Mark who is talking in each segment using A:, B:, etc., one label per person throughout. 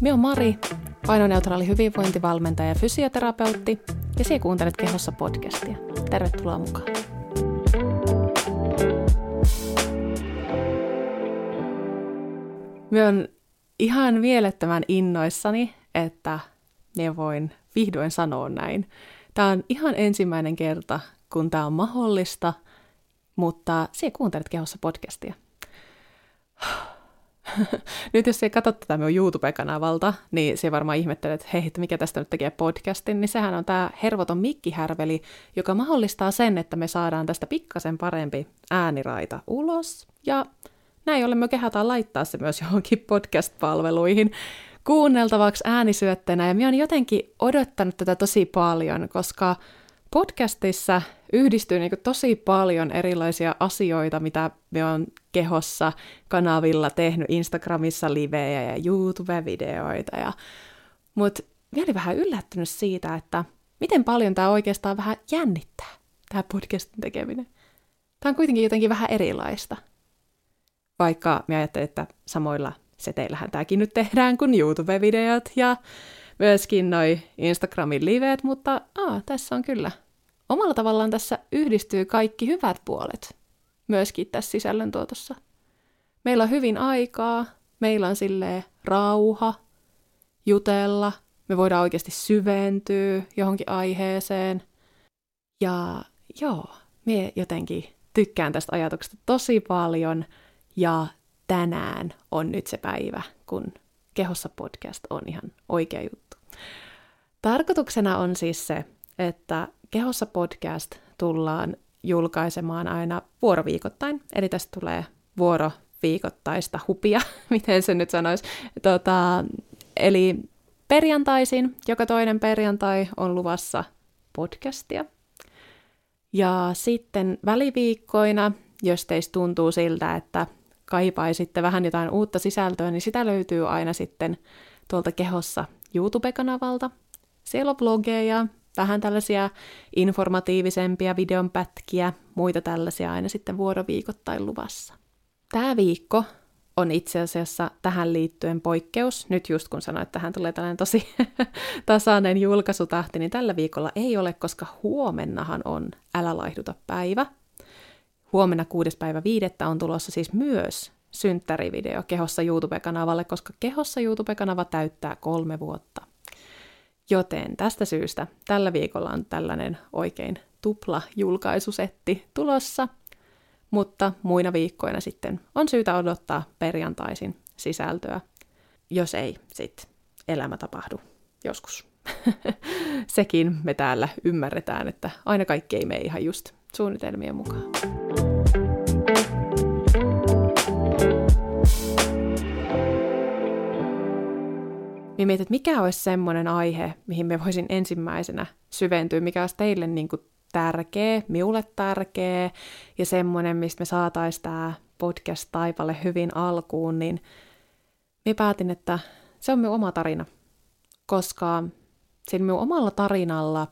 A: Minä olen Mari, painoneutraali hyvinvointivalmentaja ja fysioterapeutti, ja sinä kuuntelet Kehossa podcastia. Tervetuloa mukaan. Minä olen ihan mielettömän innoissani, että minä voin vihdoin sanoa näin. Tämä on ihan ensimmäinen kerta, kun tämä on mahdollista, mutta sinä kuuntelet Kehossa podcastia. nyt jos ei katso tätä minun YouTube-kanavalta, niin se varmaan ihmettelee, että hei, että mikä tästä nyt tekee podcastin, niin sehän on tämä hervoton mikkihärveli, joka mahdollistaa sen, että me saadaan tästä pikkasen parempi ääniraita ulos, ja näin ollen me kehataan laittaa se myös johonkin podcast-palveluihin kuunneltavaksi äänisyötteenä, ja minä olen jotenkin odottanut tätä tosi paljon, koska podcastissa yhdistyy niin tosi paljon erilaisia asioita, mitä me on kehossa kanavilla tehnyt Instagramissa livejä ja YouTube-videoita. Ja... Mutta olin vähän yllättynyt siitä, että miten paljon tämä oikeastaan vähän jännittää, tämä podcastin tekeminen. Tämä on kuitenkin jotenkin vähän erilaista. Vaikka minä ajattelin, että samoilla seteillähän tämäkin nyt tehdään kuin YouTube-videot ja myöskin noi Instagramin liveet, mutta aa, tässä on kyllä omalla tavallaan tässä yhdistyy kaikki hyvät puolet myöskin tässä sisällöntuotossa. Meillä on hyvin aikaa, meillä on sille rauha, jutella, me voidaan oikeasti syventyä johonkin aiheeseen. Ja joo, me jotenkin tykkään tästä ajatuksesta tosi paljon ja tänään on nyt se päivä, kun Kehossa podcast on ihan oikea juttu. Tarkoituksena on siis se, että Kehossa podcast tullaan julkaisemaan aina vuoroviikoittain, eli tästä tulee vuoroviikoittaista hupia, miten se nyt sanoisi. Tota, eli perjantaisin, joka toinen perjantai on luvassa podcastia. Ja sitten väliviikkoina, jos teistä tuntuu siltä, että kaipaisitte vähän jotain uutta sisältöä, niin sitä löytyy aina sitten tuolta kehossa YouTube-kanavalta. Siellä on blogeja, vähän tällaisia informatiivisempia videonpätkiä, muita tällaisia aina sitten vuoroviikoittain luvassa. Tämä viikko on itse asiassa tähän liittyen poikkeus. Nyt just kun sanoin, että tähän tulee tällainen tosi tasainen julkaisutahti, niin tällä viikolla ei ole, koska huomennahan on Älä laihduta päivä. Huomenna 6. päivä viidettä on tulossa siis myös synttärivideo Kehossa YouTube-kanavalle, koska Kehossa YouTube-kanava täyttää kolme vuotta. Joten tästä syystä tällä viikolla on tällainen oikein tupla julkaisusetti tulossa, mutta muina viikkoina sitten on syytä odottaa perjantaisin sisältöä. Jos ei, sitten elämä tapahdu joskus. Sekin me täällä ymmärretään, että aina kaikki ei mene ihan just suunnitelmien mukaan. Niin mietin, että mikä olisi semmoinen aihe, mihin me voisin ensimmäisenä syventyä, mikä olisi teille niin kuin tärkeä, minulle tärkeä ja semmoinen, mistä me saataisiin tämä podcast-taipale hyvin alkuun, niin me päätin, että se on minun oma tarina, koska sillä minun omalla tarinalla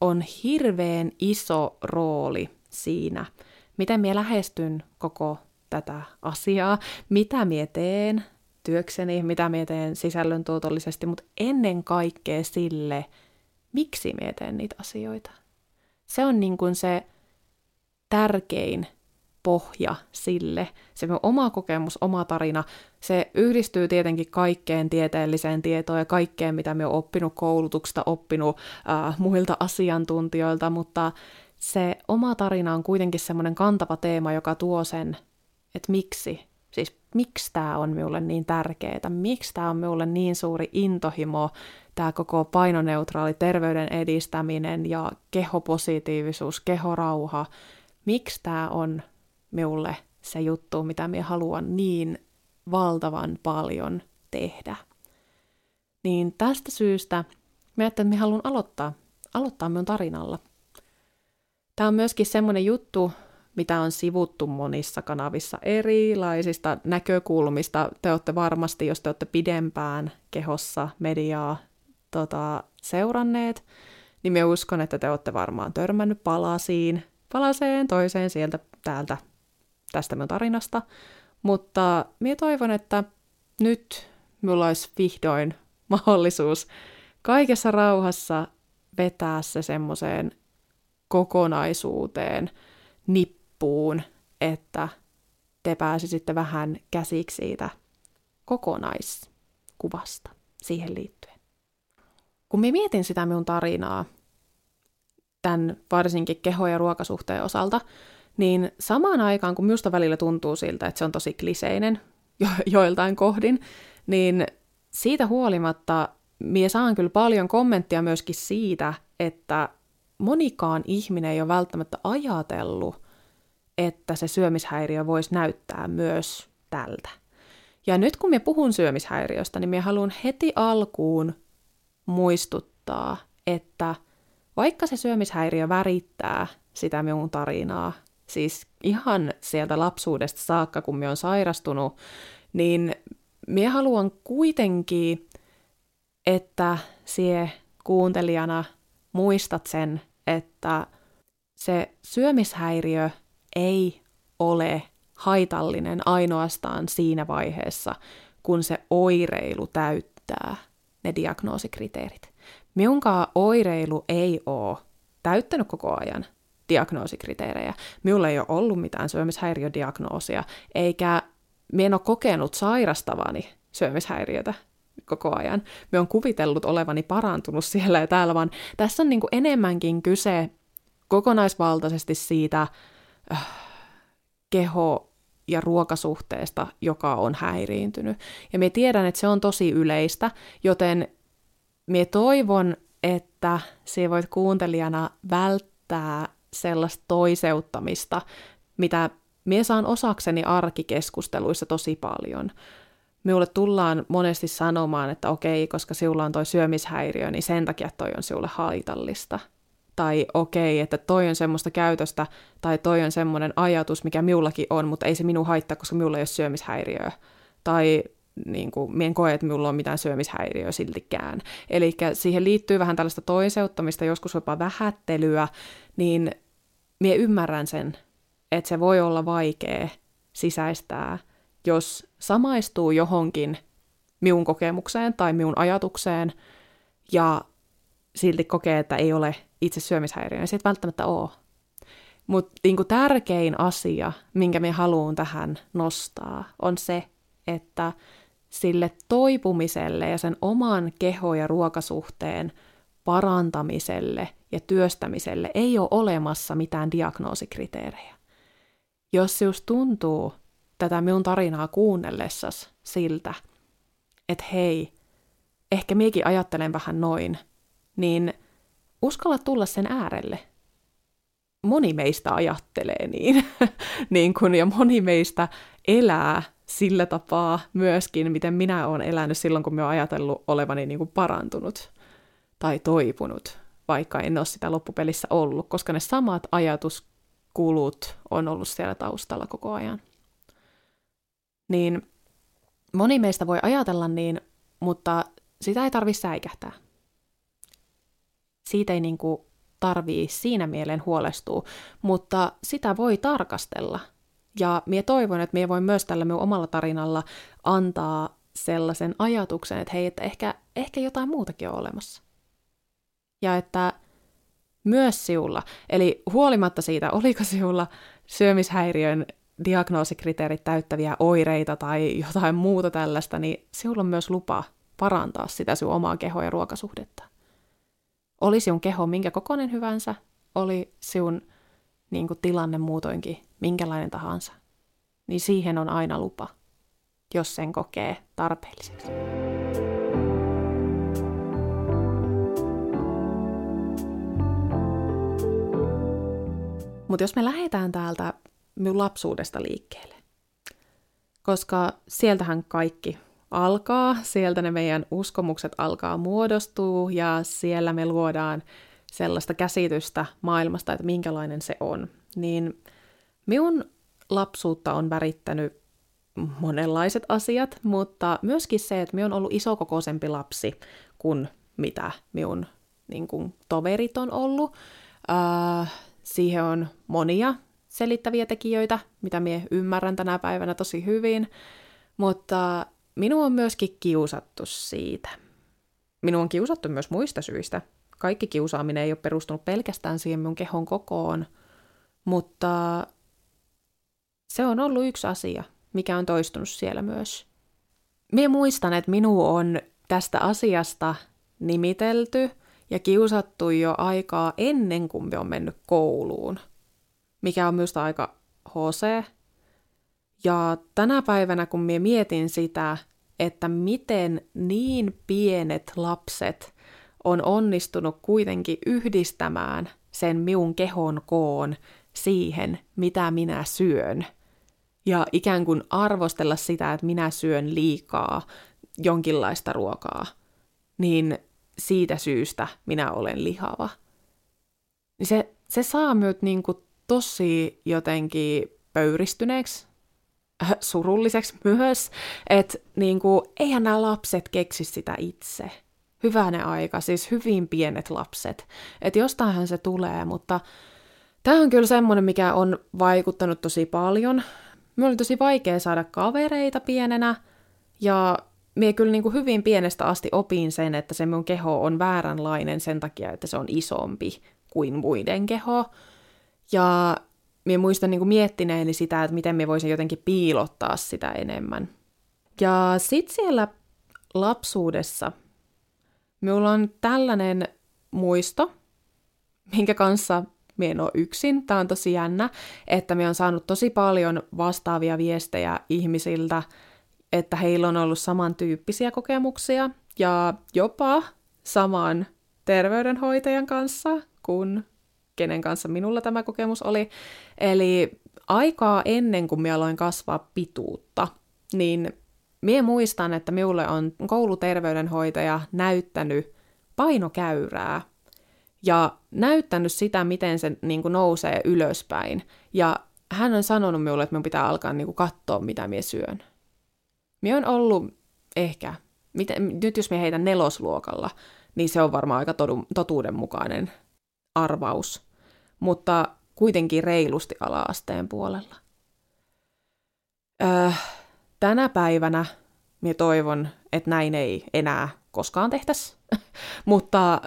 A: on hirveän iso rooli siinä, miten minä lähestyn koko tätä asiaa, mitä minä teen työkseni, mitä minä teen sisällöntuotollisesti, mutta ennen kaikkea sille, miksi minä teen niitä asioita. Se on niin kuin se tärkein pohja sille, se on oma kokemus, oma tarina, se yhdistyy tietenkin kaikkeen tieteelliseen tietoon ja kaikkeen, mitä me olen oppinut koulutuksesta, oppinut äh, muilta asiantuntijoilta, mutta se oma tarina on kuitenkin semmoinen kantava teema, joka tuo sen, että miksi Siis miksi tämä on minulle niin tärkeää, miksi tämä on minulle niin suuri intohimo, tämä koko painoneutraali terveyden edistäminen ja kehopositiivisuus, kehorauha, miksi tämä on minulle se juttu, mitä minä haluan niin valtavan paljon tehdä. Niin tästä syystä mä ajattelin, että minä haluan aloittaa, aloittaa minun tarinalla. Tämä on myöskin semmoinen juttu, mitä on sivuttu monissa kanavissa erilaisista näkökulmista. Te olette varmasti, jos te olette pidempään kehossa mediaa tota, seuranneet, niin me uskon, että te olette varmaan törmännyt palasiin, palaseen toiseen sieltä täältä tästä minun tarinasta. Mutta minä toivon, että nyt minulla olisi vihdoin mahdollisuus kaikessa rauhassa vetää se semmoiseen kokonaisuuteen, nippuun, että te pääsisitte vähän käsiksi siitä kokonaiskuvasta siihen liittyen. Kun minä mietin sitä minun tarinaa, tämän varsinkin keho- ja ruokasuhteen osalta, niin samaan aikaan, kun minusta välillä tuntuu siltä, että se on tosi kliseinen jo- joiltain kohdin, niin siitä huolimatta minä saan kyllä paljon kommenttia myöskin siitä, että monikaan ihminen ei ole välttämättä ajatellut, että se syömishäiriö voisi näyttää myös tältä. Ja nyt kun me puhun syömishäiriöstä, niin minä haluan heti alkuun muistuttaa, että vaikka se syömishäiriö värittää sitä minun tarinaa, siis ihan sieltä lapsuudesta saakka, kun minä olen sairastunut, niin minä haluan kuitenkin, että sie kuuntelijana muistat sen, että se syömishäiriö ei ole haitallinen ainoastaan siinä vaiheessa, kun se oireilu täyttää ne diagnoosikriteerit. Minunkaan oireilu ei ole täyttänyt koko ajan diagnoosikriteerejä. Minulla ei ole ollut mitään syömishäiriödiagnoosia, eikä minä en ole kokenut sairastavani syömishäiriötä koko ajan. Me on kuvitellut olevani parantunut siellä ja täällä, vaan tässä on niin enemmänkin kyse kokonaisvaltaisesti siitä keho- ja ruokasuhteesta, joka on häiriintynyt. Ja me tiedän, että se on tosi yleistä, joten me toivon, että se voit kuuntelijana välttää sellaista toiseuttamista, mitä me saan osakseni arkikeskusteluissa tosi paljon. Minulle tullaan monesti sanomaan, että okei, koska sinulla on toi syömishäiriö, niin sen takia toi on sinulle haitallista. Tai okei, että toi on semmoista käytöstä, tai toi on semmoinen ajatus, mikä minullakin on, mutta ei se minun haittaa, koska minulla ei ole syömishäiriöä. Tai niin kuin, en koe, että minulla on mitään syömishäiriöä siltikään. Eli siihen liittyy vähän tällaista toiseuttamista, joskus jopa vähättelyä, niin minä ymmärrän sen, että se voi olla vaikea sisäistää, jos samaistuu johonkin minun kokemukseen tai minun ajatukseen ja silti kokee, että ei ole itse syömishäiriö, niin se ei välttämättä ole. Mutta niinku tärkein asia, minkä me haluan tähän nostaa, on se, että sille toipumiselle ja sen oman keho- ja ruokasuhteen parantamiselle ja työstämiselle ei ole olemassa mitään diagnoosikriteerejä. Jos just tuntuu tätä minun tarinaa kuunnellessas siltä, että hei, ehkä miekin ajattelen vähän noin, niin uskalla tulla sen äärelle. Moni meistä ajattelee niin, niin kun, ja moni meistä elää sillä tapaa myöskin, miten minä olen elänyt silloin, kun minä olen ajatellut olevani niin kuin parantunut tai toipunut, vaikka en ole sitä loppupelissä ollut, koska ne samat ajatuskulut on ollut siellä taustalla koko ajan. Niin moni meistä voi ajatella niin, mutta sitä ei tarvitse säikähtää. Siitä ei niin kuin tarvii siinä mieleen huolestua, mutta sitä voi tarkastella – ja minä toivon, että minä voin myös tällä minun omalla tarinalla antaa sellaisen ajatuksen, että hei, että ehkä, ehkä jotain muutakin on olemassa. Ja että myös siulla, eli huolimatta siitä, oliko siulla syömishäiriön diagnoosikriteerit täyttäviä oireita tai jotain muuta tällaista, niin sinulla on myös lupa parantaa sitä sinun omaa keho- ja ruokasuhdetta. Oli sinun keho minkä kokoinen hyvänsä, oli sinun niin kuin tilanne muutoinkin minkälainen tahansa, niin siihen on aina lupa, jos sen kokee tarpeelliseksi. Mutta jos me lähdetään täältä minun lapsuudesta liikkeelle, koska sieltähän kaikki alkaa, sieltä ne meidän uskomukset alkaa muodostua ja siellä me luodaan sellaista käsitystä maailmasta, että minkälainen se on, niin minun lapsuutta on värittänyt monenlaiset asiat, mutta myöskin se, että minä on ollut isokokoisempi lapsi kuin mitä minun niin kuin, toverit on ollut. Äh, siihen on monia selittäviä tekijöitä, mitä minä ymmärrän tänä päivänä tosi hyvin, mutta minua on myöskin kiusattu siitä. Minua on kiusattu myös muista syistä. Kaikki kiusaaminen ei ole perustunut pelkästään siihen minun kehon kokoon, mutta se on ollut yksi asia, mikä on toistunut siellä myös. Minä muistan, että minua on tästä asiasta nimitelty ja kiusattu jo aikaa ennen kuin me on mennyt kouluun, mikä on myös aika HC. Ja tänä päivänä, kun minä mietin sitä, että miten niin pienet lapset on onnistunut kuitenkin yhdistämään sen minun kehon koon siihen, mitä minä syön. Ja ikään kuin arvostella sitä, että minä syön liikaa jonkinlaista ruokaa, niin siitä syystä minä olen lihava. Se, se saa myöt niin kuin tosi jotenkin pöyristyneeksi, surulliseksi myös, että niin kuin, eihän nämä lapset keksi sitä itse. Hyvänen aika, siis hyvin pienet lapset. Että jostainhan se tulee, mutta tämä on kyllä semmoinen, mikä on vaikuttanut tosi paljon. Minulla oli tosi vaikea saada kavereita pienenä, ja Mie kyllä niin kuin hyvin pienestä asti opin sen, että se mun keho on vääränlainen sen takia, että se on isompi kuin muiden keho. Ja mie muistan niin kuin miettineeni sitä, että miten me voisin jotenkin piilottaa sitä enemmän. Ja sitten siellä lapsuudessa minulla on tällainen muisto, minkä kanssa me en ole yksin. Tämä on tosi jännä, että me on saanut tosi paljon vastaavia viestejä ihmisiltä, että heillä on ollut samantyyppisiä kokemuksia ja jopa saman terveydenhoitajan kanssa kuin kenen kanssa minulla tämä kokemus oli. Eli aikaa ennen kuin minä aloin kasvaa pituutta, niin minä muistan, että minulle on kouluterveydenhoitaja näyttänyt painokäyrää ja näyttänyt sitä, miten se niin kuin nousee ylöspäin. Ja hän on sanonut minulle, että minun pitää alkaa niin kuin katsoa, mitä minä syön. Minä on ollut ehkä, miten, nyt jos me heitän nelosluokalla, niin se on varmaan aika totuudenmukainen arvaus, mutta kuitenkin reilusti ala-asteen puolella. Öö, tänä päivänä minä toivon, että näin ei enää koskaan tehtäisi, mutta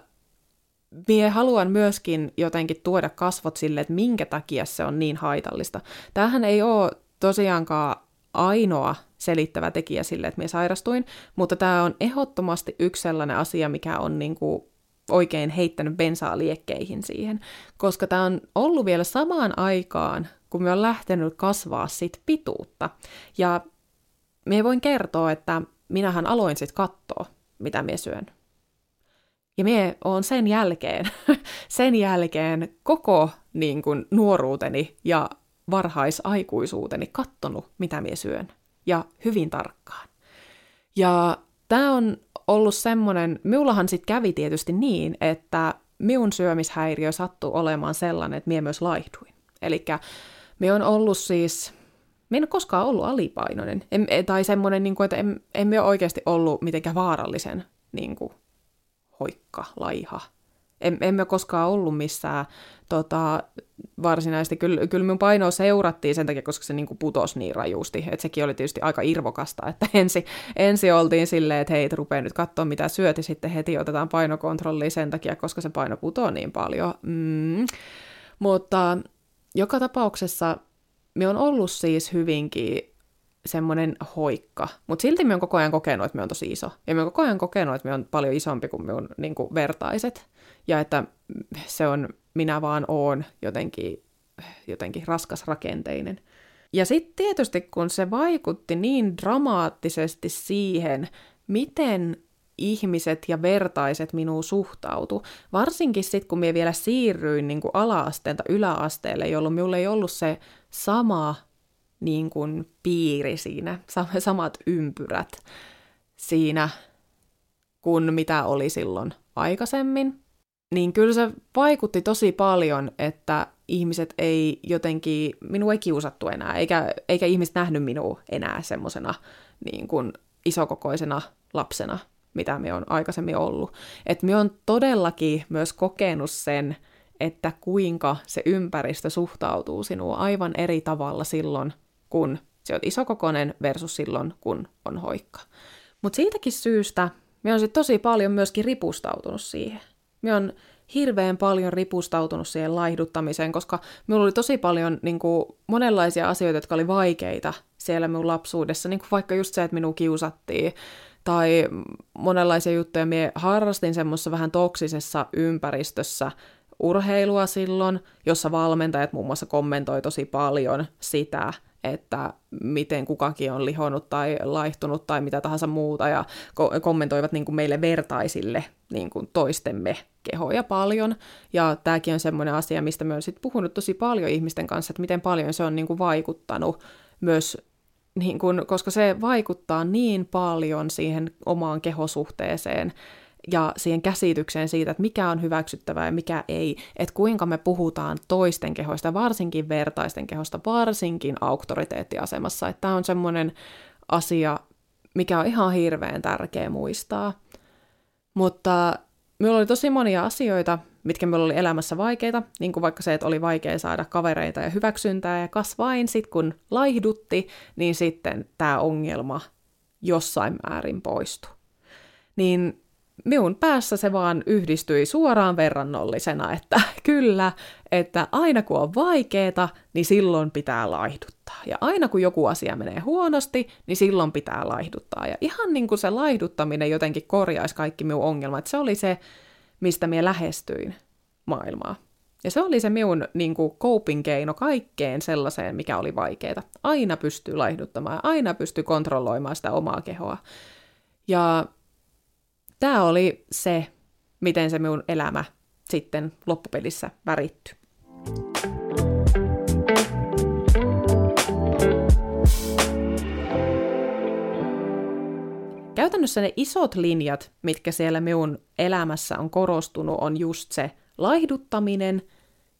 A: minä haluan myöskin jotenkin tuoda kasvot sille, että minkä takia se on niin haitallista. Tämähän ei ole tosiaankaan ainoa selittävä tekijä sille, että minä sairastuin, mutta tämä on ehdottomasti yksi sellainen asia, mikä on niin kuin oikein heittänyt bensaa liekkeihin siihen, koska tämä on ollut vielä samaan aikaan, kun me on lähtenyt kasvaa sit pituutta. Ja me voin kertoa, että minähän aloin sitten katsoa, mitä minä syön. Ja minä olen sen jälkeen, sen jälkeen koko niin kuin, nuoruuteni ja varhaisaikuisuuteni kattonut, mitä minä syön ja hyvin tarkkaan. Ja tämä on ollut semmoinen, minullahan sitten kävi tietysti niin, että minun syömishäiriö sattui olemaan sellainen, että minä myös laihduin. Eli me on ollut siis, me en ole koskaan ollut alipainoinen, en, tai semmoinen, niin kuin, että en, en me ole oikeasti ollut mitenkään vaarallisen niin kuin, hoikka, laiha. Emme koskaan ollut missään tota, varsinaisesti. Kyllä, kyllä minun painoa seurattiin sen takia, koska se niin putosi niin rajusti. Että sekin oli tietysti aika irvokasta, että ensi, ensi oltiin silleen, että hei, rupea nyt katsoa mitä syöt, ja sitten heti otetaan painokontrolli sen takia, koska se paino putoaa niin paljon. Mm. Mutta joka tapauksessa me on ollut siis hyvinkin semmoinen hoikka, mutta silti me on koko ajan kokenut, että me on tosi iso. Ja me on koko ajan kokenut, että me on paljon isompi kuin minun niin vertaiset. Ja että se on minä vaan oon jotenkin, jotenkin raskasrakenteinen. Ja sitten tietysti kun se vaikutti niin dramaattisesti siihen, miten ihmiset ja vertaiset minuun suhtautu. Varsinkin sitten, kun minä vielä siirryin niin kuin ala-asteelta yläasteelle, jolloin minulla ei ollut se sama niin kuin, piiri siinä, samat ympyrät siinä, kuin mitä oli silloin aikaisemmin niin kyllä se vaikutti tosi paljon, että ihmiset ei jotenkin, minua ei kiusattu enää, eikä, eikä ihmiset nähnyt minua enää semmoisena niin kuin isokokoisena lapsena, mitä me on aikaisemmin ollut. Että me on todellakin myös kokenut sen, että kuinka se ympäristö suhtautuu sinuun aivan eri tavalla silloin, kun se on isokokoinen versus silloin, kun on hoikka. Mutta siitäkin syystä me on tosi paljon myöskin ripustautunut siihen. Me on hirveän paljon ripustautunut siihen laihduttamiseen, koska minulla oli tosi paljon niin kuin, monenlaisia asioita, jotka oli vaikeita siellä minun lapsuudessa, niin kuin vaikka just se, että minua kiusattiin, tai monenlaisia juttuja. Minä harrastin semmoisessa vähän toksisessa ympäristössä urheilua silloin, jossa valmentajat muun muassa kommentoi tosi paljon sitä, että miten kukakin on lihonut tai laihtunut tai mitä tahansa muuta, ja ko- kommentoivat niin kuin meille vertaisille niin kuin toistemme kehoja paljon. Ja tämäkin on semmoinen asia, mistä me sit puhunut tosi paljon ihmisten kanssa, että miten paljon se on niin kuin vaikuttanut myös niin kun, koska se vaikuttaa niin paljon siihen omaan kehosuhteeseen ja siihen käsitykseen siitä, että mikä on hyväksyttävää ja mikä ei, että kuinka me puhutaan toisten kehoista, varsinkin vertaisten kehosta, varsinkin auktoriteettiasemassa, että tämä on semmoinen asia, mikä on ihan hirveän tärkeä muistaa. Mutta minulla oli tosi monia asioita, mitkä minulla oli elämässä vaikeita, niin kuin vaikka se, että oli vaikea saada kavereita ja hyväksyntää, ja kas vain sit kun laihdutti, niin sitten tämä ongelma jossain määrin poistui. Niin minun päässä se vaan yhdistyi suoraan verrannollisena, että kyllä, että aina kun on vaikeeta, niin silloin pitää laihduttaa. Ja aina kun joku asia menee huonosti, niin silloin pitää laihduttaa. Ja ihan niin kuin se laihduttaminen jotenkin korjaisi kaikki minun ongelmat. Se oli se mistä minä lähestyin maailmaa. Ja se oli se minun niin kuin, coping keino kaikkeen sellaiseen, mikä oli vaikeaa. Aina pystyy laihduttamaan, aina pystyy kontrolloimaan sitä omaa kehoa. Ja tämä oli se, miten se minun elämä sitten loppupelissä värittyi. Käytännössä ne isot linjat, mitkä siellä minun elämässä on korostunut, on just se laihduttaminen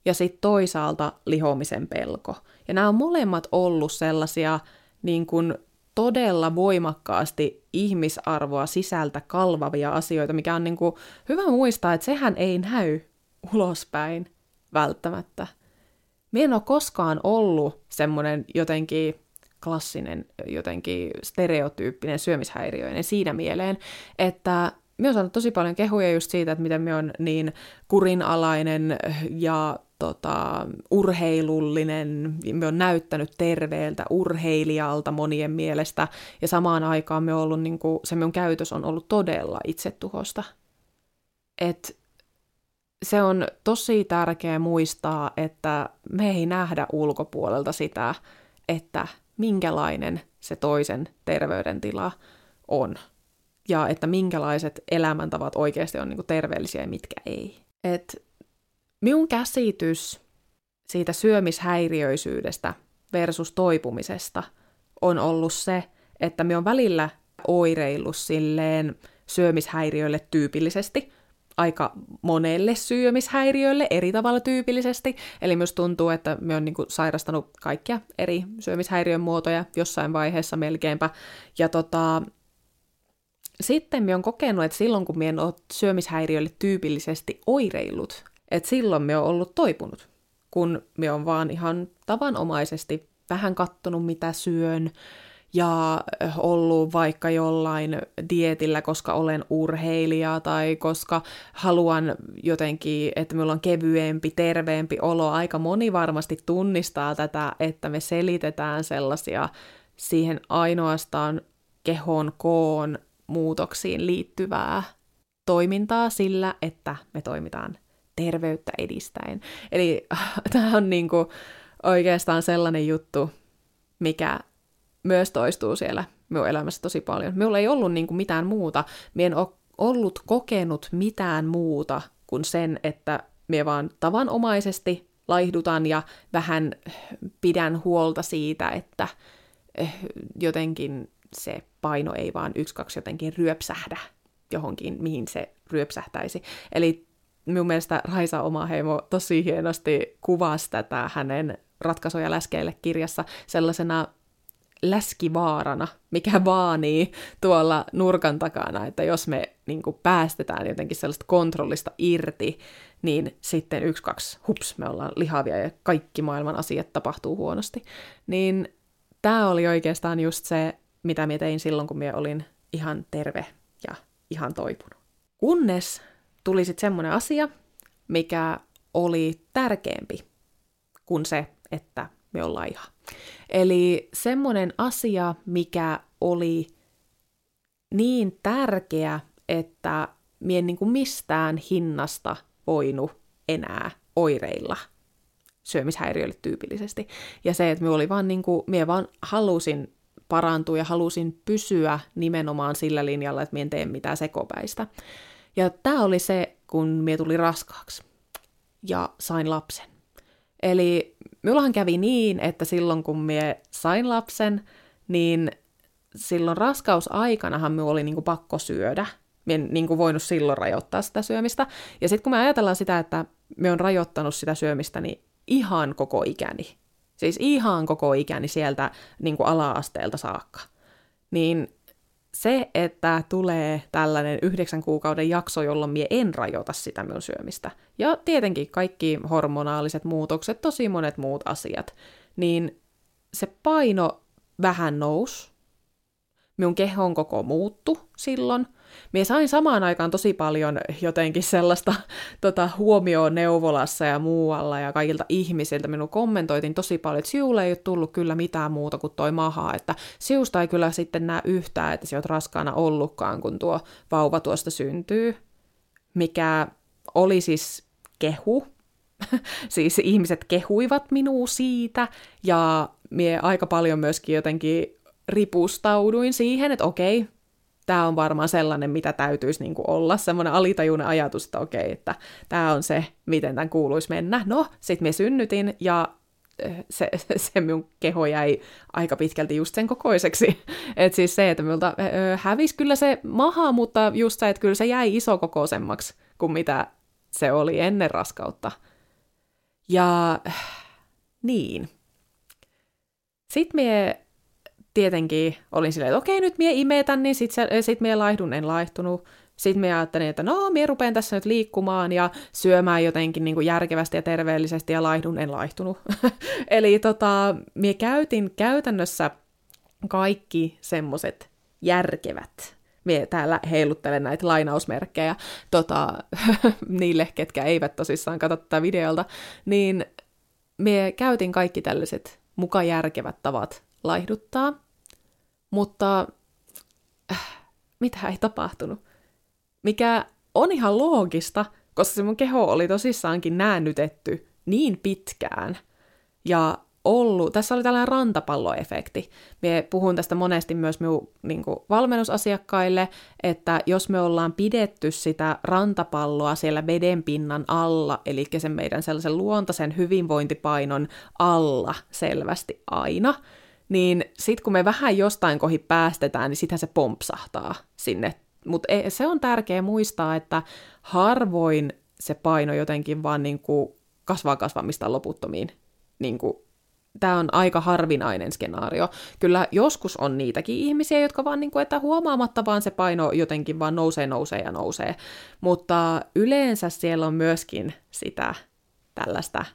A: ja sitten toisaalta lihomisen pelko. Ja nämä on molemmat ollut sellaisia niin kuin todella voimakkaasti ihmisarvoa sisältä kalvavia asioita, mikä on niin kuin hyvä muistaa, että sehän ei näy ulospäin välttämättä. Minä en ole koskaan ollut semmoinen jotenkin klassinen, jotenkin stereotyyppinen syömishäiriöinen siinä mieleen, että me on saanut tosi paljon kehuja just siitä, että miten me on niin kurinalainen ja tota, urheilullinen, me on näyttänyt terveeltä urheilijalta monien mielestä, ja samaan aikaan me on ollut, niin kuin, se minun käytös on ollut todella itsetuhosta. Et se on tosi tärkeää muistaa, että me ei nähdä ulkopuolelta sitä, että minkälainen se toisen terveydentila on. Ja että minkälaiset elämäntavat oikeasti on niin terveellisiä ja mitkä ei. Et minun käsitys siitä syömishäiriöisyydestä versus toipumisesta on ollut se, että me on välillä oireillut silleen syömishäiriöille tyypillisesti, aika monelle syömishäiriölle eri tavalla tyypillisesti. Eli myös tuntuu, että me on niinku sairastanut kaikkia eri syömishäiriön muotoja jossain vaiheessa melkeinpä. Ja tota, sitten me on kokenut, että silloin kun me en ole syömishäiriölle tyypillisesti oireillut, että silloin me on ollut toipunut, kun me on vaan ihan tavanomaisesti vähän kattonut mitä syön, ja ollut vaikka jollain dietillä, koska olen urheilija tai koska haluan jotenkin, että minulla on kevyempi, terveempi olo. Aika moni varmasti tunnistaa tätä, että me selitetään sellaisia siihen ainoastaan kehon koon muutoksiin liittyvää toimintaa sillä, että me toimitaan terveyttä edistäen. Eli tämä on niinku oikeastaan sellainen juttu, mikä myös toistuu siellä minun elämässä tosi paljon. Minulla ei ollut niin kuin mitään muuta. Minä en ole ollut kokenut mitään muuta kuin sen, että minä vaan tavanomaisesti laihdutan ja vähän pidän huolta siitä, että eh, jotenkin se paino ei vaan yksi, kaksi jotenkin ryöpsähdä johonkin, mihin se ryöpsähtäisi. Eli minun mielestä Raisa Omaheimo tosi hienosti kuvasi tätä hänen ratkaisuja läskeille kirjassa sellaisena läskivaarana, mikä vaanii tuolla nurkan takana, että jos me niin kuin päästetään jotenkin sellaista kontrollista irti, niin sitten yksi, kaksi, hups, me ollaan lihavia ja kaikki maailman asiat tapahtuu huonosti. Niin tämä oli oikeastaan just se, mitä mä tein silloin, kun mä olin ihan terve ja ihan toipunut. Kunnes tuli sitten semmoinen asia, mikä oli tärkeämpi kuin se, että me ollaan ihan. Eli semmoinen asia, mikä oli niin tärkeä, että mien niin kuin mistään hinnasta voinut enää oireilla syömishäiriöille tyypillisesti. Ja se, että me oli vaan niin kuin, mie vaan halusin parantua ja halusin pysyä nimenomaan sillä linjalla, että mie en tee mitään sekopäistä. Ja tämä oli se, kun mie tuli raskaaksi ja sain lapsen. Eli minullahan kävi niin, että silloin kun mie sain lapsen, niin silloin raskausaikanahan minulla oli niinku pakko syödä. Mie en niinku voinut silloin rajoittaa sitä syömistä. Ja sitten kun me ajatellaan sitä, että me on rajoittanut sitä syömistä, niin ihan koko ikäni. Siis ihan koko ikäni sieltä niin kuin ala-asteelta saakka. Niin se, että tulee tällainen yhdeksän kuukauden jakso, jolloin mie en rajoita sitä minun syömistä, ja tietenkin kaikki hormonaaliset muutokset, tosi monet muut asiat, niin se paino vähän nousi, minun kehon koko muuttu silloin, Mie sain samaan aikaan tosi paljon jotenkin sellaista tota, huomioon neuvolassa ja muualla ja kaikilta ihmisiltä. Minun kommentoitin tosi paljon, että siulle ei ole tullut kyllä mitään muuta kuin toi maha, että siusta ei kyllä sitten näe yhtään, että sä oot raskaana ollutkaan, kun tuo vauva tuosta syntyy. Mikä oli siis kehu, siis ihmiset kehuivat minua siitä, ja mie aika paljon myöskin jotenkin ripustauduin siihen, että okei, tämä on varmaan sellainen, mitä täytyisi niin olla, semmoinen alitajuinen ajatus, että okei, että tämä on se, miten tämän kuuluisi mennä. No, sitten me synnytin ja eh, se, se minun keho jäi aika pitkälti just sen kokoiseksi. että siis se, että minulta eh, hävisi kyllä se maha, mutta just se, että kyllä se jäi isokokoisemmaksi kuin mitä se oli ennen raskautta. Ja niin. Sitten me tietenkin olin silleen, että okei, nyt mie imetän, niin sit, sit mie laihdun, en laihtunut. Sitten me ajattelin, että no, mie rupean tässä nyt liikkumaan ja syömään jotenkin niin kuin järkevästi ja terveellisesti ja laihdun, en laihtunut. Eli tota, mie käytin käytännössä kaikki semmoset järkevät mie täällä heiluttelen näitä lainausmerkkejä tota, niille, ketkä eivät tosissaan katso tätä videolta, niin mie käytin kaikki tällaiset muka järkevät tavat laihduttaa, mutta äh, mitä ei tapahtunut. Mikä on ihan loogista, koska se mun keho oli tosissaankin näännytetty niin pitkään. Ja ollut, tässä oli tällainen rantapalloefekti. Me puhun tästä monesti myös minun niin kuin, valmennusasiakkaille, että jos me ollaan pidetty sitä rantapalloa siellä veden pinnan alla, eli sen meidän sellaisen luontaisen hyvinvointipainon alla selvästi aina, niin sitten kun me vähän jostain kohi päästetään, niin sitähän se pompsahtaa sinne. Mutta se on tärkeää muistaa, että harvoin se paino jotenkin vaan niin kuin kasvaa kasvamista loputtomiin. Niin kuin, tämä on aika harvinainen skenaario. Kyllä joskus on niitäkin ihmisiä, jotka vaan niin kuin, että huomaamatta vaan se paino jotenkin vaan nousee, nousee ja nousee. Mutta yleensä siellä on myöskin sitä tällaista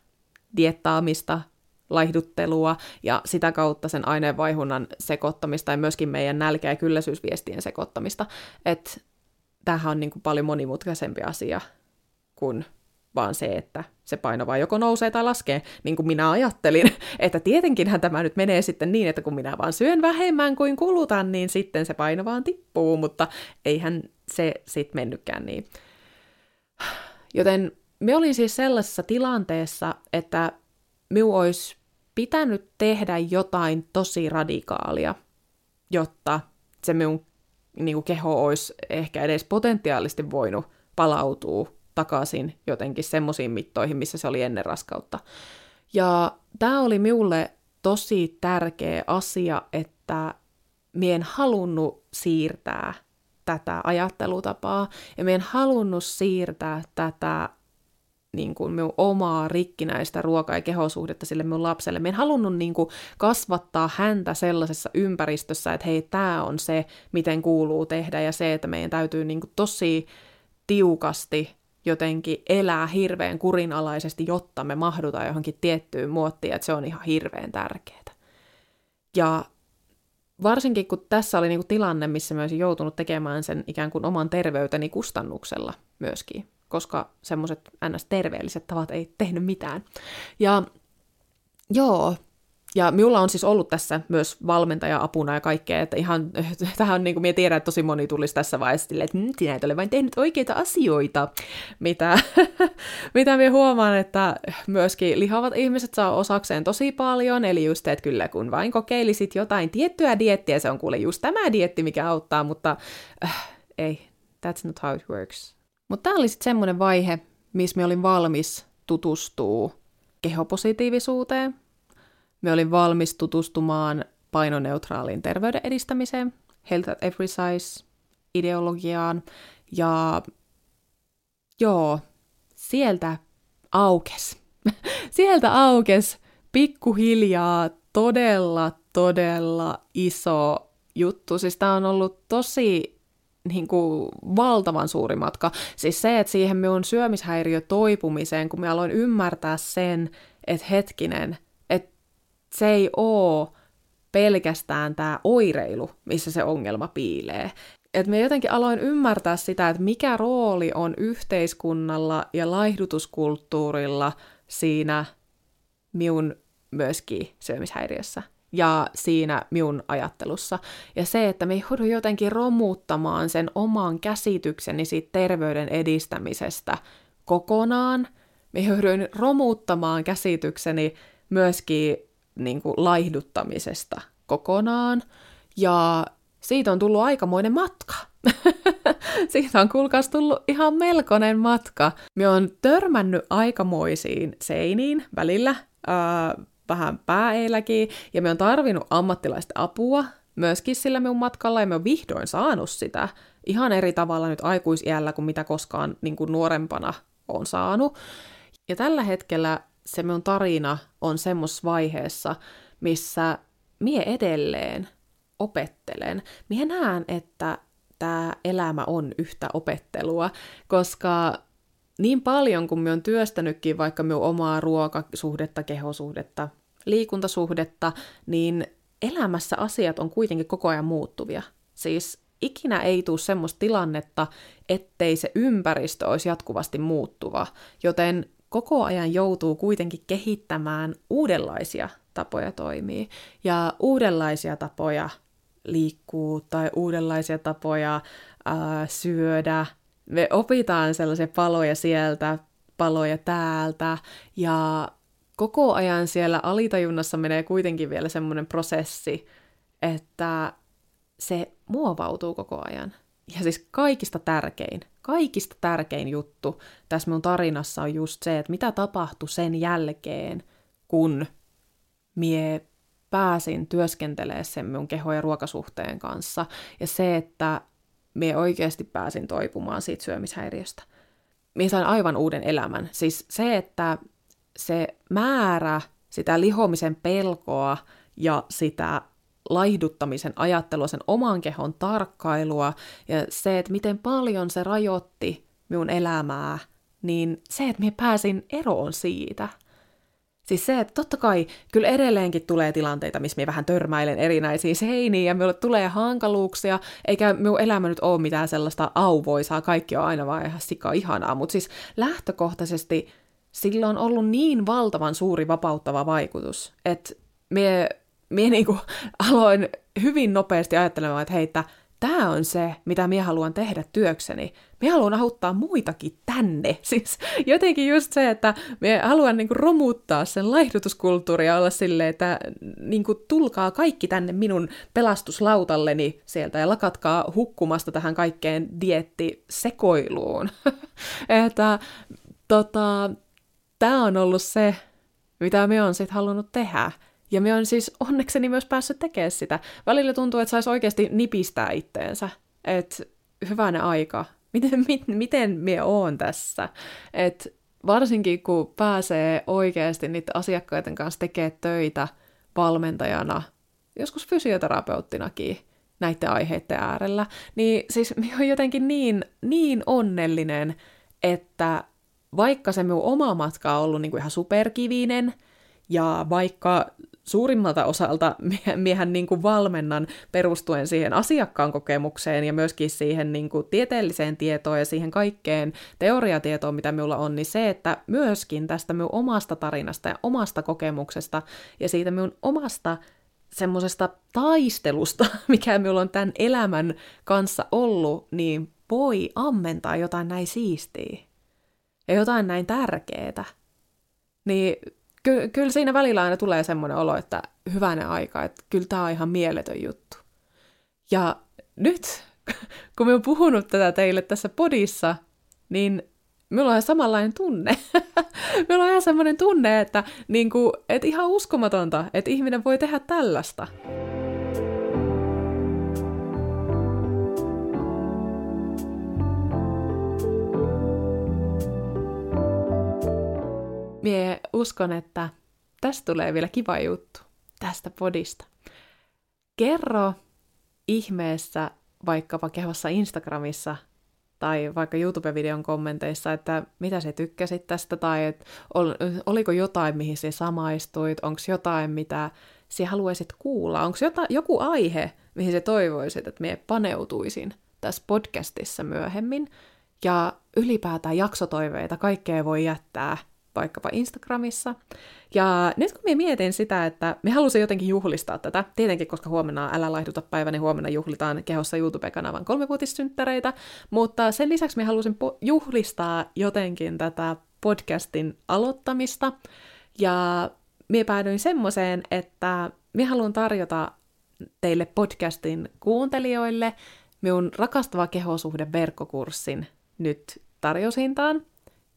A: diettaamista, laihduttelua ja sitä kautta sen aineenvaihunnan sekoittamista ja myöskin meidän nälkä- ja kylläisyysviestien sekoittamista. Että tämähän on niin kuin paljon monimutkaisempi asia kuin vaan se, että se paino vaan joko nousee tai laskee, niin kuin minä ajattelin, että tietenkinhän tämä nyt menee sitten niin, että kun minä vaan syön vähemmän kuin kulutan, niin sitten se paino vaan tippuu, mutta eihän se sitten mennytkään niin. Joten me olin siis sellaisessa tilanteessa, että minun olisi pitänyt tehdä jotain tosi radikaalia, jotta se minun niin kuin keho olisi ehkä edes potentiaalisesti voinut palautua takaisin jotenkin semmoisiin mittoihin, missä se oli ennen raskautta. Ja tämä oli minulle tosi tärkeä asia, että mien halunnut siirtää tätä ajattelutapaa ja mien halunnut siirtää tätä niin kuin minun omaa rikkinäistä ruoka- ja kehosuhdetta sille minun lapselle. Minä en halunnut niin kuin kasvattaa häntä sellaisessa ympäristössä, että hei, tämä on se, miten kuuluu tehdä, ja se, että meidän täytyy niin kuin tosi tiukasti jotenkin elää hirveän kurinalaisesti, jotta me mahdutaan johonkin tiettyyn muottiin, että se on ihan hirveän tärkeää. Ja varsinkin kun tässä oli niinku tilanne, missä mä olisin joutunut tekemään sen ikään kuin oman terveyteni kustannuksella myöskin, koska semmoiset ns-terveelliset tavat ei tehnyt mitään. Ja joo, ja minulla on siis ollut tässä myös valmentaja-apuna ja kaikkea, että ihan tähän on niin kuin minä tiedän, että tosi moni tulisi tässä vaiheessa silleen, että mm, sinä et ole vain tehnyt oikeita asioita, mitä, mitä minä huomaan, että myöskin lihavat ihmiset saa osakseen tosi paljon, eli just, että kyllä kun vain kokeilisit jotain tiettyä diettiä, se on kuule just tämä dietti, mikä auttaa, mutta äh, ei, that's not how it works. Mutta tämä oli sitten semmoinen vaihe, missä minä olin valmis tutustuu kehopositiivisuuteen, me olin valmis tutustumaan painoneutraaliin terveyden edistämiseen, Health at Every Size ideologiaan, ja joo, sieltä aukes. sieltä aukes pikkuhiljaa todella, todella iso juttu. Siis tämä on ollut tosi niin kuin, valtavan suuri matka. Siis se, että siihen minun syömishäiriö toipumiseen, kun me aloin ymmärtää sen, että hetkinen, se ei ole pelkästään tämä oireilu, missä se ongelma piilee. Et me jotenkin aloin ymmärtää sitä, että mikä rooli on yhteiskunnalla ja laihdutuskulttuurilla siinä minun myöskin syömishäiriössä ja siinä minun ajattelussa. Ja se, että me joudun jotenkin romuttamaan sen oman käsitykseni siitä terveyden edistämisestä kokonaan. Me joudun romuttamaan käsitykseni myöskin niin kuin laihduttamisesta kokonaan. Ja siitä on tullut aikamoinen matka. siitä on kuulkaas tullut ihan melkoinen matka. Me on törmännyt aikamoisiin seiniin välillä, ää, vähän pääeilläkin, ja me on tarvinnut ammattilaista apua myöskin sillä minun matkalla, ja me on vihdoin saanut sitä ihan eri tavalla nyt aikuisiällä kuin mitä koskaan niin kuin nuorempana on saanut. Ja tällä hetkellä se minun tarina on semmoisessa vaiheessa, missä mie edelleen opettelen. Mie näen, että tämä elämä on yhtä opettelua, koska niin paljon kuin me on työstänytkin vaikka minun omaa ruokasuhdetta, kehosuhdetta, liikuntasuhdetta, niin elämässä asiat on kuitenkin koko ajan muuttuvia. Siis ikinä ei tule semmoista tilannetta, ettei se ympäristö olisi jatkuvasti muuttuva, joten koko ajan joutuu kuitenkin kehittämään uudenlaisia tapoja toimia ja uudenlaisia tapoja liikkuu tai uudenlaisia tapoja ää, syödä. Me opitaan sellaisia paloja sieltä, paloja täältä ja koko ajan siellä alitajunnassa menee kuitenkin vielä semmoinen prosessi, että se muovautuu koko ajan. Ja siis kaikista tärkein, kaikista tärkein juttu tässä mun tarinassa on just se, että mitä tapahtui sen jälkeen, kun mie pääsin työskentelemään sen mun keho- ja ruokasuhteen kanssa. Ja se, että mie oikeasti pääsin toipumaan siitä syömishäiriöstä. Mie sain aivan uuden elämän. Siis se, että se määrä sitä lihomisen pelkoa ja sitä laihduttamisen ajattelua, sen oman kehon tarkkailua ja se, että miten paljon se rajoitti minun elämää, niin se, että minä pääsin eroon siitä. Siis se, että totta kai kyllä edelleenkin tulee tilanteita, missä minä vähän törmäilen erinäisiin seiniin ja minulle tulee hankaluuksia, eikä minun elämä nyt ole mitään sellaista auvoisaa, kaikki on aina vaan ihan sika ihanaa, mutta siis lähtökohtaisesti sillä on ollut niin valtavan suuri vapauttava vaikutus, että me minä niinku aloin hyvin nopeasti ajattelemaan, että hei, tämä on se, mitä minä haluan tehdä työkseni. Minä haluan auttaa muitakin tänne. Siis jotenkin just se, että minä haluan niinku romuttaa sen laihdutuskulttuuria olla silleen, että niinku, tulkaa kaikki tänne minun pelastuslautalleni sieltä ja lakatkaa hukkumasta tähän kaikkeen diettisekoiluun. että tota, tämä on ollut se, mitä me on sitten halunnut tehdä. Ja me on siis onnekseni myös päässyt tekemään sitä. Välillä tuntuu, että saisi oikeasti nipistää itteensä. Että hyvänä aika. Miten, mit, miten me oon tässä? Että varsinkin kun pääsee oikeasti niiden asiakkaiden kanssa tekemään töitä valmentajana, joskus fysioterapeuttinakin näiden aiheiden äärellä, niin siis minä olen jotenkin niin, niin onnellinen, että vaikka se minun oma matka on ollut niin kuin ihan superkivinen, ja vaikka suurimmalta osalta miehän niin kuin valmennan perustuen siihen asiakkaan kokemukseen ja myöskin siihen niin kuin tieteelliseen tietoon ja siihen kaikkeen teoriatietoon, mitä minulla on, niin se, että myöskin tästä minun omasta tarinasta ja omasta kokemuksesta ja siitä minun omasta semmoisesta taistelusta, mikä minulla on tämän elämän kanssa ollut, niin voi ammentaa jotain näin siistiä ja jotain näin tärkeää. Niin ky- kyllä siinä välillä aina tulee semmoinen olo, että hyvänä aika, että kyllä tämä on ihan mieletön juttu. Ja nyt, kun me oon puhunut tätä teille tässä podissa, niin minulla on samanlainen tunne. minulla on ihan semmoinen tunne, että, niin kuin, että ihan uskomatonta, että ihminen voi tehdä tällaista. Mie uskon, että tästä tulee vielä kiva juttu tästä podista. Kerro ihmeessä vaikkapa kehossa Instagramissa tai vaikka YouTube-videon kommenteissa, että mitä se tykkäsit tästä, tai että oliko jotain, mihin se samaistuit, onko jotain, mitä sinä haluaisit kuulla, onko joku aihe, mihin se toivoisit, että minä paneutuisin tässä podcastissa myöhemmin, ja ylipäätään jaksotoiveita, kaikkea voi jättää vaikkapa Instagramissa. Ja nyt kun minä mietin sitä, että me halusin jotenkin juhlistaa tätä, tietenkin koska huomenna Älä laihduta päivä, niin huomenna juhlitaan kehossa YouTube-kanavan kolmevuotissynttäreitä, mutta sen lisäksi me halusin po- juhlistaa jotenkin tätä podcastin aloittamista, ja minä päädyin semmoiseen, että minä haluan tarjota teille podcastin kuuntelijoille minun rakastava kehosuhde verkkokurssin nyt tarjoushintaan.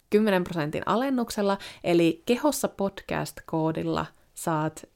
A: 10 prosentin alennuksella, eli kehossa podcast-koodilla saat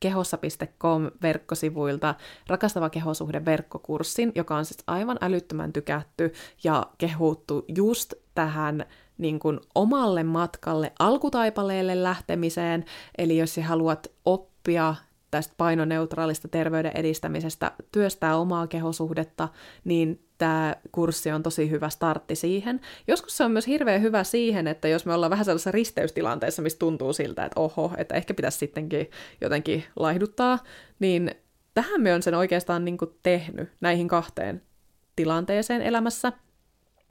A: kehossa.com verkkosivuilta rakastava kehosuhde verkkokurssin, joka on siis aivan älyttömän tykätty ja kehuttu just tähän niin kuin omalle matkalle alkutaipaleelle lähtemiseen, eli jos sä haluat oppia tästä painoneutraalista terveyden edistämisestä, työstää omaa kehosuhdetta, niin tämä kurssi on tosi hyvä startti siihen. Joskus se on myös hirveän hyvä siihen, että jos me ollaan vähän sellaisessa risteystilanteessa, missä tuntuu siltä, että oho, että ehkä pitäisi sittenkin jotenkin laihduttaa, niin tähän me on sen oikeastaan niin tehnyt näihin kahteen tilanteeseen elämässä.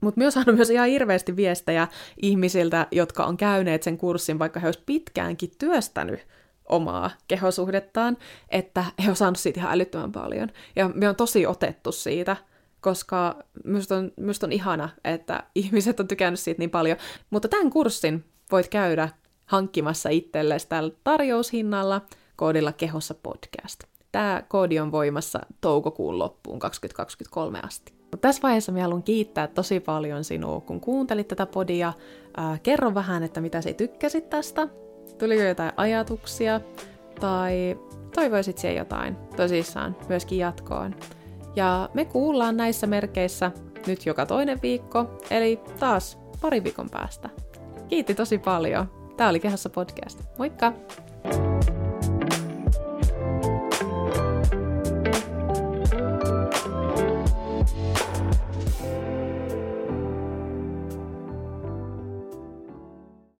A: Mutta myös on myös ihan hirveästi viestejä ihmisiltä, jotka on käyneet sen kurssin, vaikka he olisivat pitkäänkin työstänyt omaa kehosuhdettaan, että he on saanut siitä ihan älyttömän paljon. Ja me on tosi otettu siitä, koska minusta on, minusta on ihana, että ihmiset on tykännyt siitä niin paljon. Mutta tämän kurssin voit käydä hankkimassa itsellesi tällä tarjoushinnalla koodilla kehossa podcast. Tämä koodi on voimassa toukokuun loppuun 2023 asti. Mutta tässä vaiheessa minä haluan kiittää tosi paljon sinua, kun kuuntelit tätä podia. Äh, kerro vähän, että mitä sä tykkäsit tästä. Tuliko jotain ajatuksia? Tai toivoisit siihen jotain tosissaan myöskin jatkoon. Ja me kuullaan näissä merkeissä nyt joka toinen viikko, eli taas pari viikon päästä. Kiitti tosi paljon. Tämä oli Kehässä podcast. Moikka!